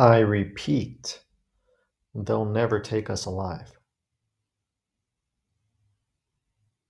I repeat, they'll never take us alive.